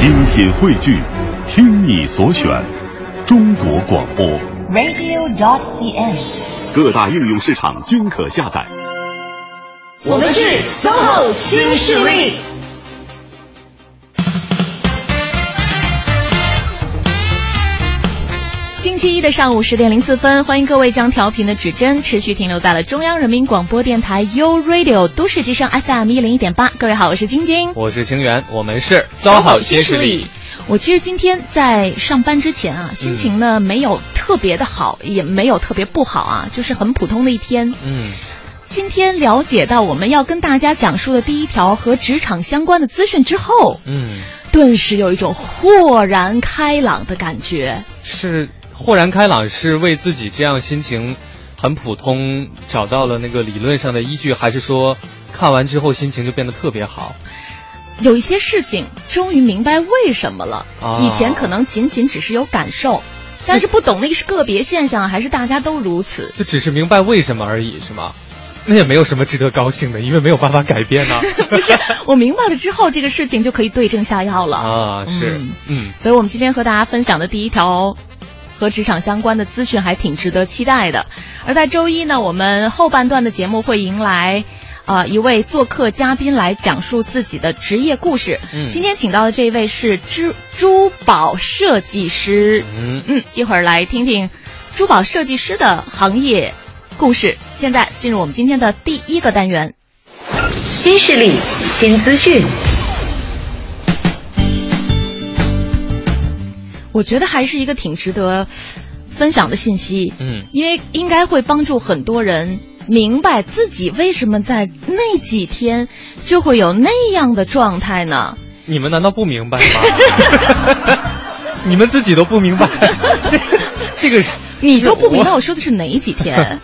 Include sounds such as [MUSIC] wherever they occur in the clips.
精品汇聚，听你所选，中国广播。radio.dot.cn，。各大应用市场均可下载。我们是 SOHO 新势力。期一的上午十点零四分，欢迎各位将调频的指针持续停留在了中央人民广播电台 U Radio 都市之声 FM 一零一点八。各位好，我是晶晶，我是清源，我们是 SOHO 新势力。我其实今天在上班之前啊，心情呢、没有特别的好，也没有特别不好啊，就是很普通的一天。嗯，今天了解到我们要跟大家讲述的第一条和职场相关的资讯之后，嗯，顿时有一种豁然开朗的感觉。是豁然开朗，是为自己这样心情很普通找到了那个理论上的依据，还是说看完之后心情就变得特别好？有一些事情终于明白为什么了，啊以前可能仅仅只是有感受，但是不懂那个是个别现象，还是大家都如此？就只是明白为什么而已，是吗？那也没有什么值得高兴的，因为没有办法改变呢。[LAUGHS] 不是，我明白了之后，这个事情就可以对症下药了。啊，是嗯，嗯所以我们今天和大家分享的第一条和职场相关的资讯还挺值得期待的。而在周一呢，我们后半段的节目会迎来。呃，一位做客嘉宾来讲述自己的职业故事。嗯今天请到的这位是珠珠宝设计师。嗯，嗯，一会儿来听听珠宝设计师的行业故事。现在进入我们今天的第一个单元。新势力，新资讯。我觉得还是一个挺值得分享的信息。嗯，因为应该会帮助很多人明白自己为什么在那几天就会有那样的状态呢？你们难道不明白吗？[LAUGHS] 你们自己都不明白，[LAUGHS] 这个这个，[LAUGHS] 你都不明白我我说的是哪几天？[LAUGHS]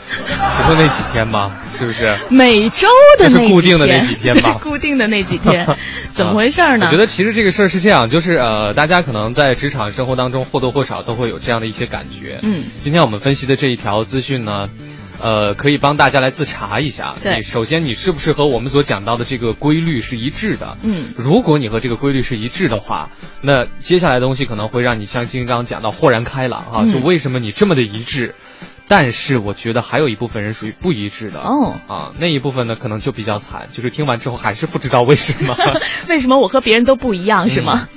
不说那几天吗？是不是？每周的那那是固定的几天那几天吧 [LAUGHS] 固定的那几天，怎么回事呢？我觉得其实这个事儿是这样，就是呃，大家可能在职场生活当中或多或少都会有这样的一些感觉。嗯，今天我们分析的这一条资讯呢，呃，可以帮大家来自查一下。对首先你是不是和我们所讲到的这个规律是一致的？嗯如果你和这个规律是一致的话，那接下来的东西可能会让你像金刚讲到豁然开朗啊、嗯就为什么你这么的一致？但是我觉得还有一部分人属于不一致的哦啊，那一部分呢可能就比较惨，就是听完之后还是不知道为什么。[LAUGHS] 为什么我和别人都不一样，是吗？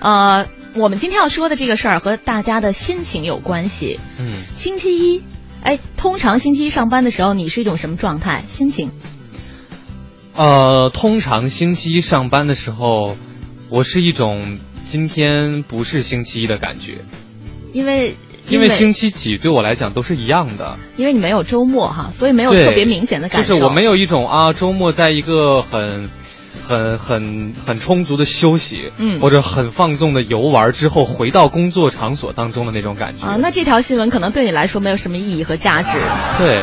嗯呃，我们今天要说的这个事儿和大家的心情有关系。嗯。星期一，哎，通常星期一上班的时候，你是一种什么状态？心情？呃，通常星期一上班的时候，我是一种今天不是星期一的感觉，因为因为星期几对我来讲都是一样的，因为你没有周末哈，所以没有特别明显的感受。就是我没有一种啊，周末在一个很。很很很充足的休息，嗯或者很放纵的游玩之后回到工作场所当中的那种感觉啊，那这条新闻可能对你来说没有什么意义和价值。对，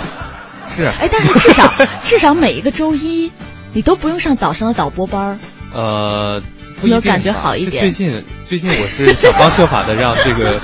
是，哎，但是至少 [LAUGHS] 至少每一个周一，你都不用上早上的导播班儿。呃，有感觉好一点最近最近我是想方设法的让这个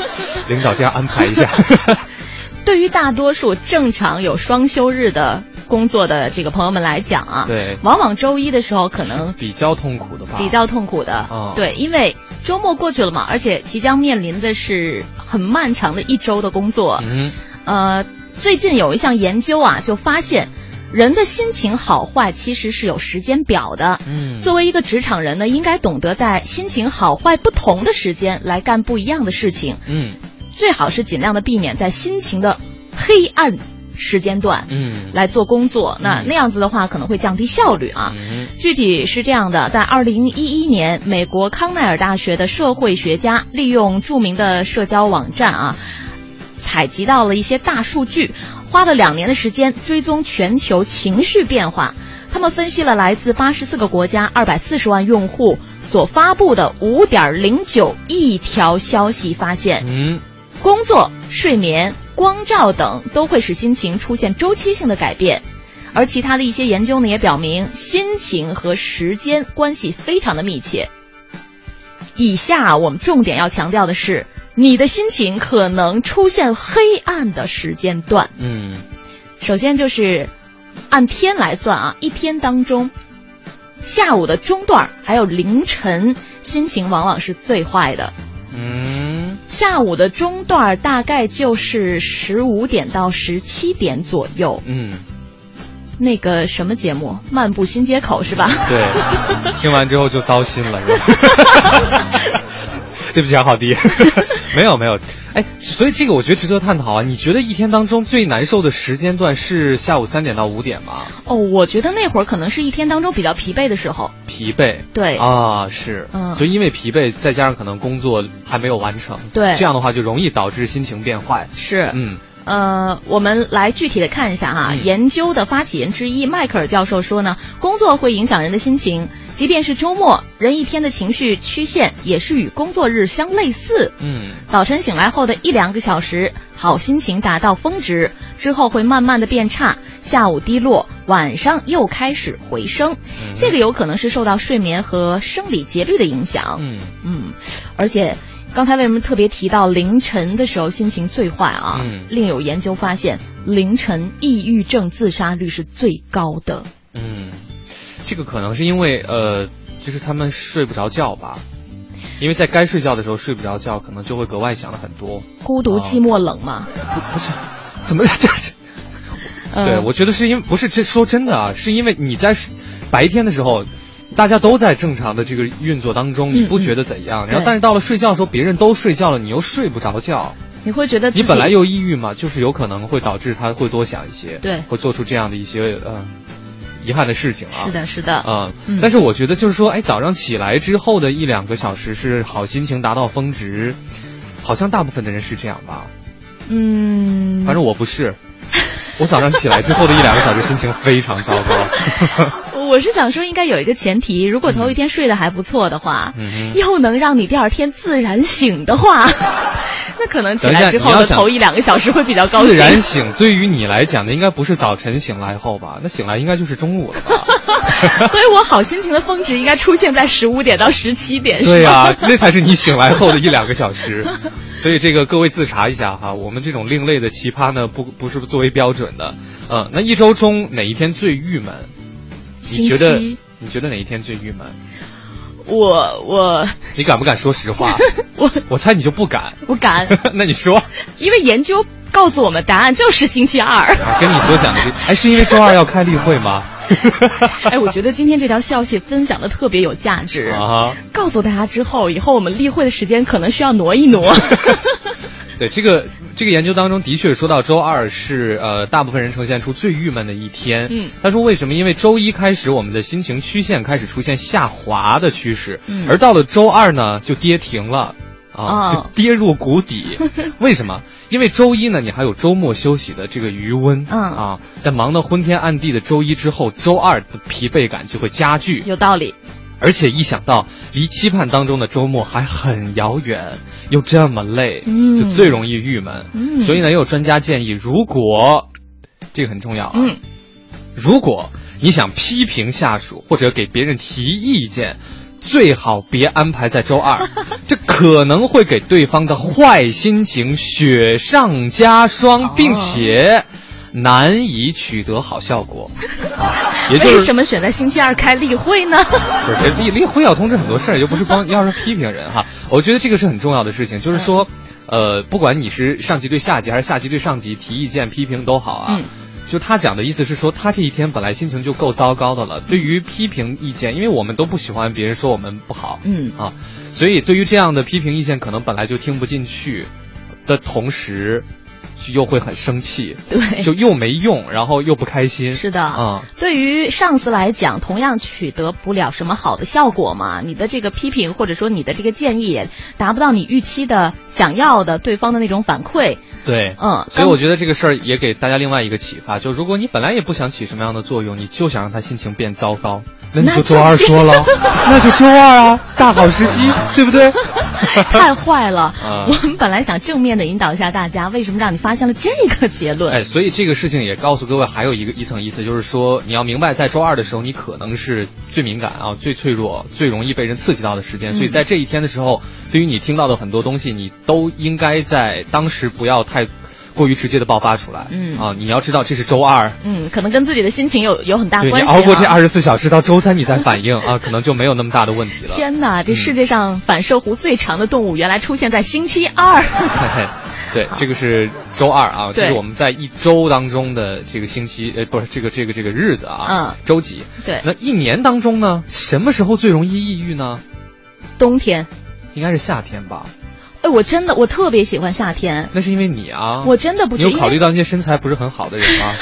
领导这样安排一下。[LAUGHS] 对于大多数正常有双休日的工作的这个朋友们来讲啊，对往往周一的时候可能比较痛苦的吧？比较痛苦的。哦对，因为周末过去了嘛，而且即将面临的是很漫长的一周的工作。嗯呃，最近有一项研究啊，就发现人的心情好坏其实是有时间表的。嗯，作为一个职场人呢，应该懂得在心情好坏不同的时间来干不一样的事情，嗯最好是尽量的避免在心情的黑暗时间段嗯来做工作。那嗯那样子的话，可能会降低效率啊。嗯具体是这样的，在二零一一年，美国康奈尔大学的社会学家利用著名的社交网站啊，采集到了一些大数据，花了两年的时间追踪全球情绪变化。他们分析了来自八十四个国家、二百四十万用户所发布的五点零九亿条消息，发现嗯工作、睡眠、光照等都会使心情出现周期性的改变。而其他的一些研究呢，也表明心情和时间关系非常的密切。以下我们重点要强调的是，你的心情可能出现黑暗的时间段。嗯首先就是按天来算啊，一天当中，下午的中段还有凌晨，心情往往是最坏的。嗯，下午的中段大概就是十五点到十七点左右。嗯，那个什么节目《漫步新街口》是吧？对，[LAUGHS] 听完之后就糟心了。对不起啊，好迪，[LAUGHS] 没有没有，哎，所以这个我觉得值得探讨啊。你觉得一天当中最难受的时间段是下午三点到五点吗？哦，我觉得那会儿可能是一天当中比较疲惫的时候。疲惫，对啊，是，嗯，所以因为疲惫，再加上可能工作还没有完成，对，这样的话就容易导致心情变坏。是，嗯。呃，我们来具体的看一下哈。研究的发起人之一迈克尔教授说呢，工作会影响人的心情，即便是周末，人一天的情绪曲线也是与工作日相类似。嗯，早晨醒来后的一两个小时，好心情达到峰值，之后会慢慢的变差，下午低落，晚上又开始回升。这个有可能是受到睡眠和生理节律的影响。嗯嗯，而且。刚才为什么特别提到凌晨的时候心情最坏啊？嗯，另有研究发现，凌晨抑郁症自杀率是最高的。嗯，这个可能是因为呃，就是他们睡不着觉吧，因为在该睡觉的时候睡不着觉，可能就会格外想的很多。孤独、寂寞、冷嘛？不不是，[LAUGHS] 怎么 [LAUGHS] 这？对，我觉得是因为不是这说真的啊，是因为你在白天的时候。大家都在正常的这个运作当中，你不觉得怎样？然后，但是到了睡觉的时候，别人都睡觉了，你又睡不着觉，你会觉得你本来又抑郁嘛，就是有可能会导致他会多想一些，对，会做出这样的一些呃遗憾的事情啊。是的，是的，啊，但是我觉得就是说，哎，早上起来之后的一两个小时是好心情达到峰值，好像大部分的人是这样吧？嗯，反正我不是。我早上起来之后的一两个小时心情非常糟糕。[LAUGHS] 我是想说，应该有一个前提，如果头一天睡得还不错的话，嗯、又能让你第二天自然醒的话，[LAUGHS] 那可能起来之后的头一两个小时会比较高兴。自然醒对于你来讲的，应该不是早晨醒来后吧？那醒来应该就是中午了吧？[LAUGHS] 所以我好心情的峰值应该出现在十五点到十七点。[LAUGHS] 对呀，那才是你醒来后的一两个小时。所以这个各位自查一下哈，我们这种另类的奇葩呢，不不是作为标准的。嗯，那一周中哪一天最郁闷？你觉得？你觉得哪一天最郁闷？我我。你敢不敢说实话？[LAUGHS] 我我猜你就不敢。不敢。[LAUGHS] 那你说？因为研究告诉我们，答案就是星期二。跟你所想的，哎，是因为周二要开例会吗？[LAUGHS] 哎，我觉得今天这条消息分享的特别有价值啊！告诉大家之后，以后我们例会的时间可能需要挪一挪。对，这个这个研究当中的确说到周二是呃大部分人呈现出最郁闷的一天。嗯，他说为什么？因为周一开始我们的心情曲线开始出现下滑的趋势，嗯，而到了周二呢就跌停了。啊，就跌入谷底，[LAUGHS] 为什么？因为周一呢，你还有周末休息的这个余温，嗯啊，在忙得昏天暗地的周一之后，周二的疲惫感就会加剧，有道理。而且一想到离期盼当中的周末还很遥远，又这么累，嗯，就最容易郁闷。嗯，所以呢，也有专家建议，如果这个很重要啊，嗯，如果你想批评下属或者给别人提意见。最好别安排在周二，[LAUGHS] 这可能会给对方的坏心情雪上加霜，并且难以取得好效果。[LAUGHS] 也就是为什么选在星期二开例会呢？不是例例会要通知很多事儿，又不是光要是批评人哈。我觉得这个是很重要的事情，就是说，呃，不管你是上级对下级还是下级对上级提意见批评都好啊。嗯。就他讲的意思是说，他这一天本来心情就够糟糕的了。对于批评意见，因为我们都不喜欢别人说我们不好，嗯啊，所以对于这样的批评意见，可能本来就听不进去的同时，又会很生气，对，就又没用，然后又不开心。是的，啊，对于上司来讲，同样取得不了什么好的效果嘛。你的这个批评或者说你的这个建议，也达不到你预期的、想要的对方的那种反馈。对，嗯，所以我觉得这个事儿也给大家另外一个启发，就如果你本来也不想起什么样的作用，你就想让他心情变糟糕，那你就周二说了，[LAUGHS] 那就周二啊，大好时机，对不对？[LAUGHS] 太坏了，啊、我们本来想正面的引导一下大家，为什么让你发现了这个结论？哎，所以这个事情也告诉各位，还有一个一层意思，就是说你要明白，在周二的时候，你可能是最敏感啊、最脆弱、最容易被人刺激到的时间，所以在这一天的时候，对于你听到的很多东西，你都应该在当时不要太。过于直接的爆发出来。嗯啊，你要知道这是周二，嗯，可能跟自己的心情有有很大对关系、啊。你熬过这二十四小时，到周三你再反应 [LAUGHS] 啊，可能就没有那么大的问题了。天哪，这嗯世界上反射弧最长的动物，原来出现在星期二。[LAUGHS] 对，[LAUGHS] 这个是周二啊，这是我们在一周当中的这个星期，呃，不是这个这个这个日子啊，嗯，周几？对，那一年当中呢，什么时候最容易抑郁呢？冬天。应该是夏天吧？哎，我真的我特别喜欢夏天。那是因为你啊，我真的不你有考虑到那些身材不是很好的人吗？[LAUGHS]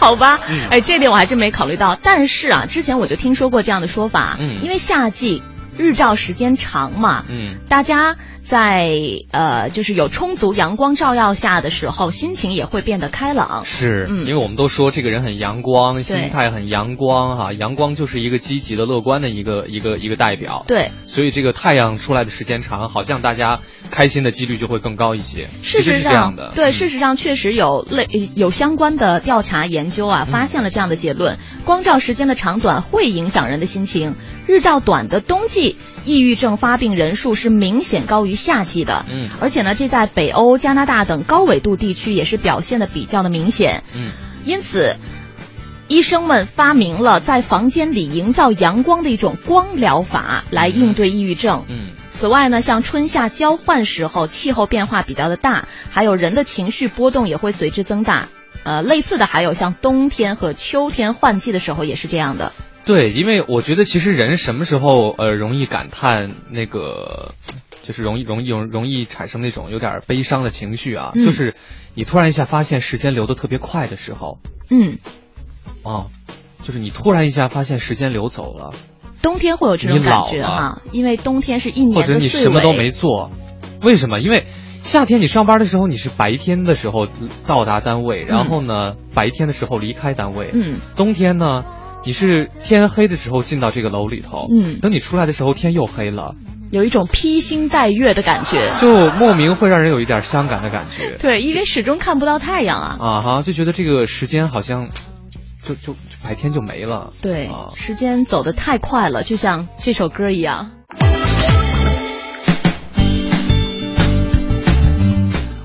好吧，嗯哎，这点我还真没考虑到。但是啊，之前我就听说过这样的说法，嗯因为夏季日照时间长嘛，嗯，大家在呃就是有充足阳光照耀下的时候，心情也会变得开朗。是，嗯因为我们都说这个人很阳光，心态很阳光哈、阳光就是一个积极的、乐观的一个一个一个代表。对，所以这个太阳出来的时间长，好像大家开心的几率就会更高一些。事实实上对，嗯事实上确实有类有相关的调查研究啊，嗯发现了这样的结论：光照时间的长短会影响人的心情。日照短的冬季，抑郁症发病人数是明显高于夏季的。嗯而且呢，这在北欧、加拿大等高纬度地区也是表现的比较的明显。嗯因此，医生们发明了在房间里营造阳光的一种光疗法来应对抑郁症。嗯此外呢，像春夏交换时候气候变化比较的大，还有人的情绪波动也会随之增大。呃，类似的还有像冬天和秋天换季的时候也是这样的。对，因为我觉得其实人什么时候呃容易感叹那个，就是容易容易容容易产生那种有点悲伤的情绪啊，嗯就是你突然一下发现时间流得特别快的时候嗯，哦，就是你突然一下发现时间流走了，冬天会有这种感觉哈，因为冬天是一年或者。你什么都没做，为什么？因为夏天你上班的时候你是白天的时候到达单位，然后呢、白天的时候离开单位，嗯冬天呢。你是天黑的时候进到这个楼里头，嗯等你出来的时候天又黑了，有一种披星戴月的感觉。就莫名会让人有一点伤感的感觉对，因为始终看不到太阳啊。啊哈，就觉得这个时间好像 [TSK] 就就就白天就没了。对啊，时间走得太快了，就像这首歌一样。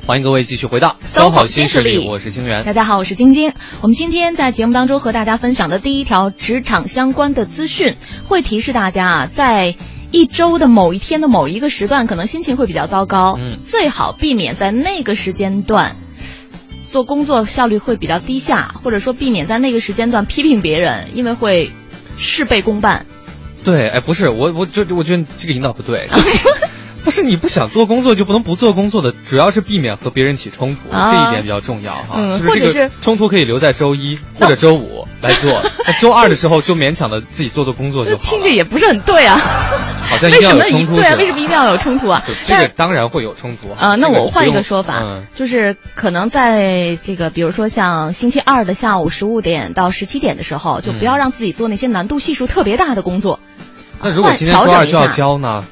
欢迎各位继续回到 SOHO 新新势力我是清源。大家好，我是晶晶。我们今天在节目当中和大家分享的第一条职场相关的资讯，会提示大家啊，在一周的某一天的某一个时段，可能心情会比较糟糕，嗯最好避免在那个时间段做工作效率会比较低下，或者说避免在那个时间段批评别人，因为会事倍功半。对，哎，不是我，我这我觉得这个引导不对，就是 [LAUGHS] 不是你不想做工作就不能不做工作的，主要是避免和别人起冲突，啊这一点比较重要哈。嗯是不是这或者是个冲突可以留在周一或者周五来做，那周二的时候就勉强的自己做做工作就好了。听着也不是很对啊，好像一为定要有冲突对啊？为什么一定要有冲突啊？这个当然会有冲突啊呃，那我换一个说法，嗯就是可能在这个，比如说像星期二的下午十五点到十七点的时候，就不要让自己做那些难度系数特别大的工作。嗯那如果今天周二就要交呢？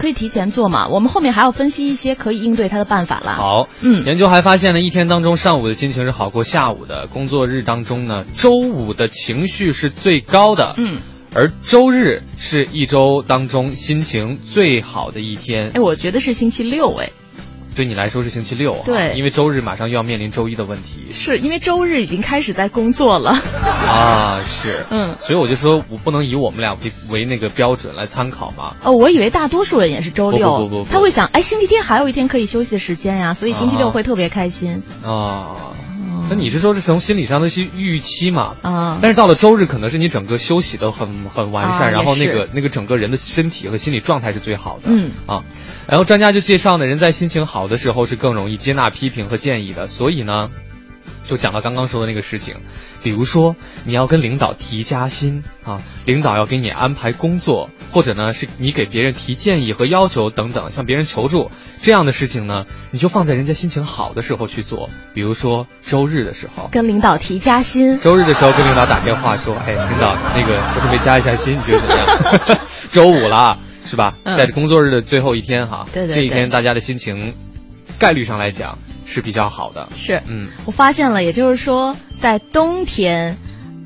可以提前做嘛？我们后面还要分析一些可以应对它的办法啦。，好，嗯研究还发现呢，一天当中上午的心情是好过下午的，工作日当中呢，周五的情绪是最高的，嗯，而周日是一周当中心情最好的一天哎，。我觉得是星期六，哎，对你来说是星期六啊，对因为周日马上又要面临周一的问题是因为周日已经开始在工作了。啊，[LAUGHS] 是，嗯所以我就说我不能以我们俩为为那个标准来参考嘛。哦，我以为大多数人也是周六，不不不不不他会想，哎，星期天还有一天可以休息的时间呀，所以星期六啊会特别开心。啊，那你是说是从心理上的去预期嘛？啊，但是到了周日，可能是你整个休息的很很完善，啊然后那个那个整个人的身体和心理状态是最好的。嗯啊，然后专家就介绍呢，人在心情好的时候是更容易接纳批评和建议的，所以呢，就讲到刚刚说的那个事情，比如说你要跟领导提加薪啊，领导要给你安排工作，或者呢是你给别人提建议和要求等等，向别人求助这样的事情呢，你就放在人家心情好的时候去做，比如说周日的时候。跟领导提加薪。周日的时候跟领导打电话说，哎，领导，那个我准备加一下薪，你觉得怎么样？[LAUGHS] [LAUGHS] 周五了，是吧？嗯在工作日的最后一天哈，对对这一天大家的心情概率上来讲是比较好的。是，嗯，我发现了，也就是说，在冬天，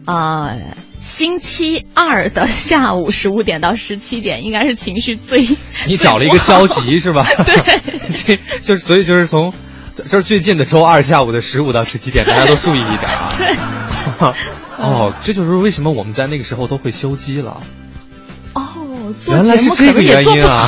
啊、星期二的下午十五点到十七点，应该是情绪最……你找了一个交集是吧？[LAUGHS] 对，这就是所以就是从，这是最近的周二下午的十五到十七点，大家都注意一点啊。对。哦，这就是为什么我们在那个时候都会修机了。哦，原来是这个原因啊。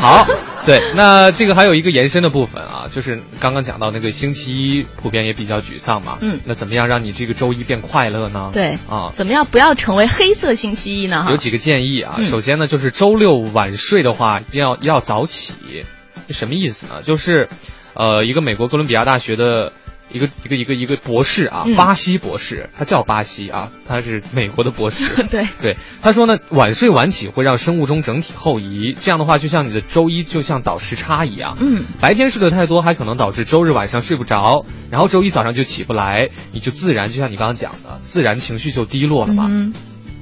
好。[LAUGHS] [LAUGHS] 对，那这个还有一个延伸的部分啊，就是刚刚讲到那个星期一普遍也比较沮丧嘛。嗯。那怎么样让你这个周一变快乐呢？对。啊，怎么样不要成为黑色星期一呢？有几个建议啊。首先呢，就是周六晚睡的话，一定要要早起。什么意思呢？就是，呃，一个美国哥伦比亚大学的。一个一个一个一个博士啊，巴西博士，他叫巴西啊，他是美国的博士。[LAUGHS] 对对，他说呢，晚睡晚起会让生物钟整体后移，这样的话就像你的周一就像倒时差一样。嗯，白天睡得太多，还可能导致周日晚上睡不着，然后周一早上就起不来，你就自然就像你刚刚讲的，自然情绪就低落了嘛。嗯，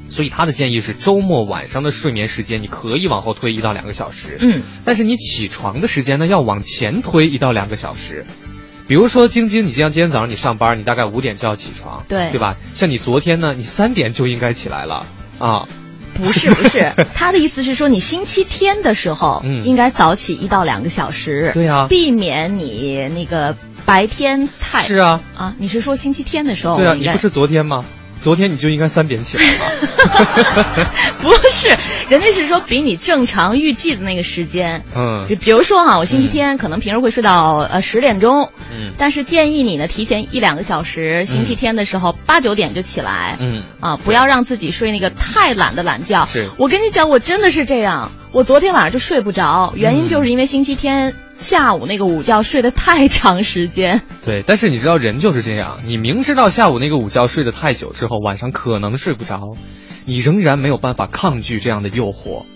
所以他的建议是，周末晚上的睡眠时间你可以往后推一到两个小时。嗯，但是你起床的时间呢，要往前推一到两个小时。比如说，晶晶，你像今天早上你上班，你大概五点就要起床，对对吧？像你昨天呢，你三点就应该起来了啊。不是 [LAUGHS] 不是，他的意思是说，你星期天的时候，嗯，应该早起一到两个小时，对啊，避免你那个白天太是啊啊，你是说星期天的时候？对啊，你不是昨天吗？昨天你就应该三点起来了，[LAUGHS] [LAUGHS] 不是，人家是说比你正常预计的那个时间，嗯，就比如说哈，我星期天可能平时会睡到呃十点钟，嗯，但是建议你呢提前一两个小时，星期天的时候八九点就起来，嗯，啊，不要让自己睡那个太懒的懒觉。是。我跟你讲，我真的是这样，我昨天晚上就睡不着，原因就是因为星期天。下午那个午觉睡得太长时间，对，但是你知道人就是这样，你明知道下午那个午觉睡得太久之后，晚上可能睡不着，你仍然没有办法抗拒这样的诱惑。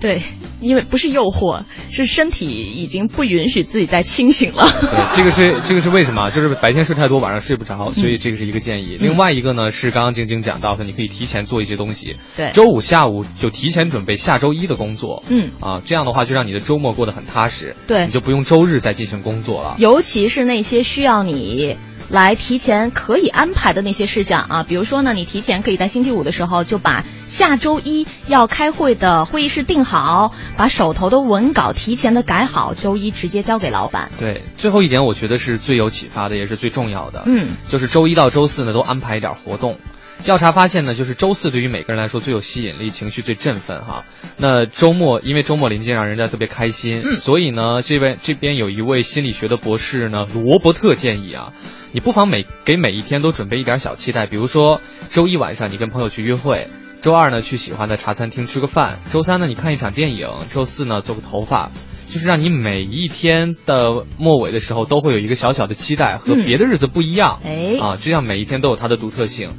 对，因为不是诱惑，是身体已经不允许自己再清醒了。对，[LAUGHS] 这个是这个是为什么？就是白天睡太多，晚上睡不着，所以这个是一个建议。另外一个呢，是刚刚晶晶讲到的，你可以提前做一些东西。对，周五下午就提前准备下周一的工作。嗯，啊，这样的话就让你的周末过得很踏实。对，你就不用周日再进行工作了。尤其是那些需要你。来提前可以安排的那些事项啊，比如说呢，你提前可以在星期五的时候就把下周一要开会的会议室定好，把手头的文稿提前的改好，周一直接交给老板。对，最后一点我觉得是最有启发的，也是最重要的。嗯，就是周一到周四呢都安排一点活动。调查发现呢，就是周四对于每个人来说最有吸引力，情绪最振奋哈。那周末因为周末临近，让人家特别开心。嗯，所以呢，这位这边有一位心理学的博士呢，罗伯特建议啊，你不妨每给每一天都准备一点小期待，比如说周一晚上你跟朋友去约会，周二呢去喜欢的茶餐厅吃个饭，周三呢你看一场电影，周四呢做个头发，就是让你每一天的末尾的时候都会有一个小小的期待，和别的日子不一样。哎，啊，这样每一天都有它的独特性。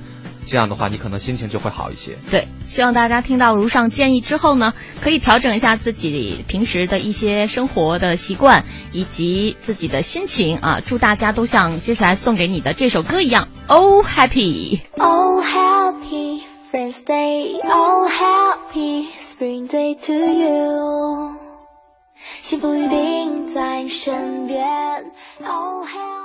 这样的话，你可能心情就会好一些。对，希望大家听到如上建议之后呢，可以调整一下自己平时的一些生活的习惯以及自己的心情啊！祝大家都像接下来送给你的这首歌一样，Oh Happy，Oh Happy，Friends Day，Oh Happy，Spring Day to you，幸福一定在身边，Oh Happy。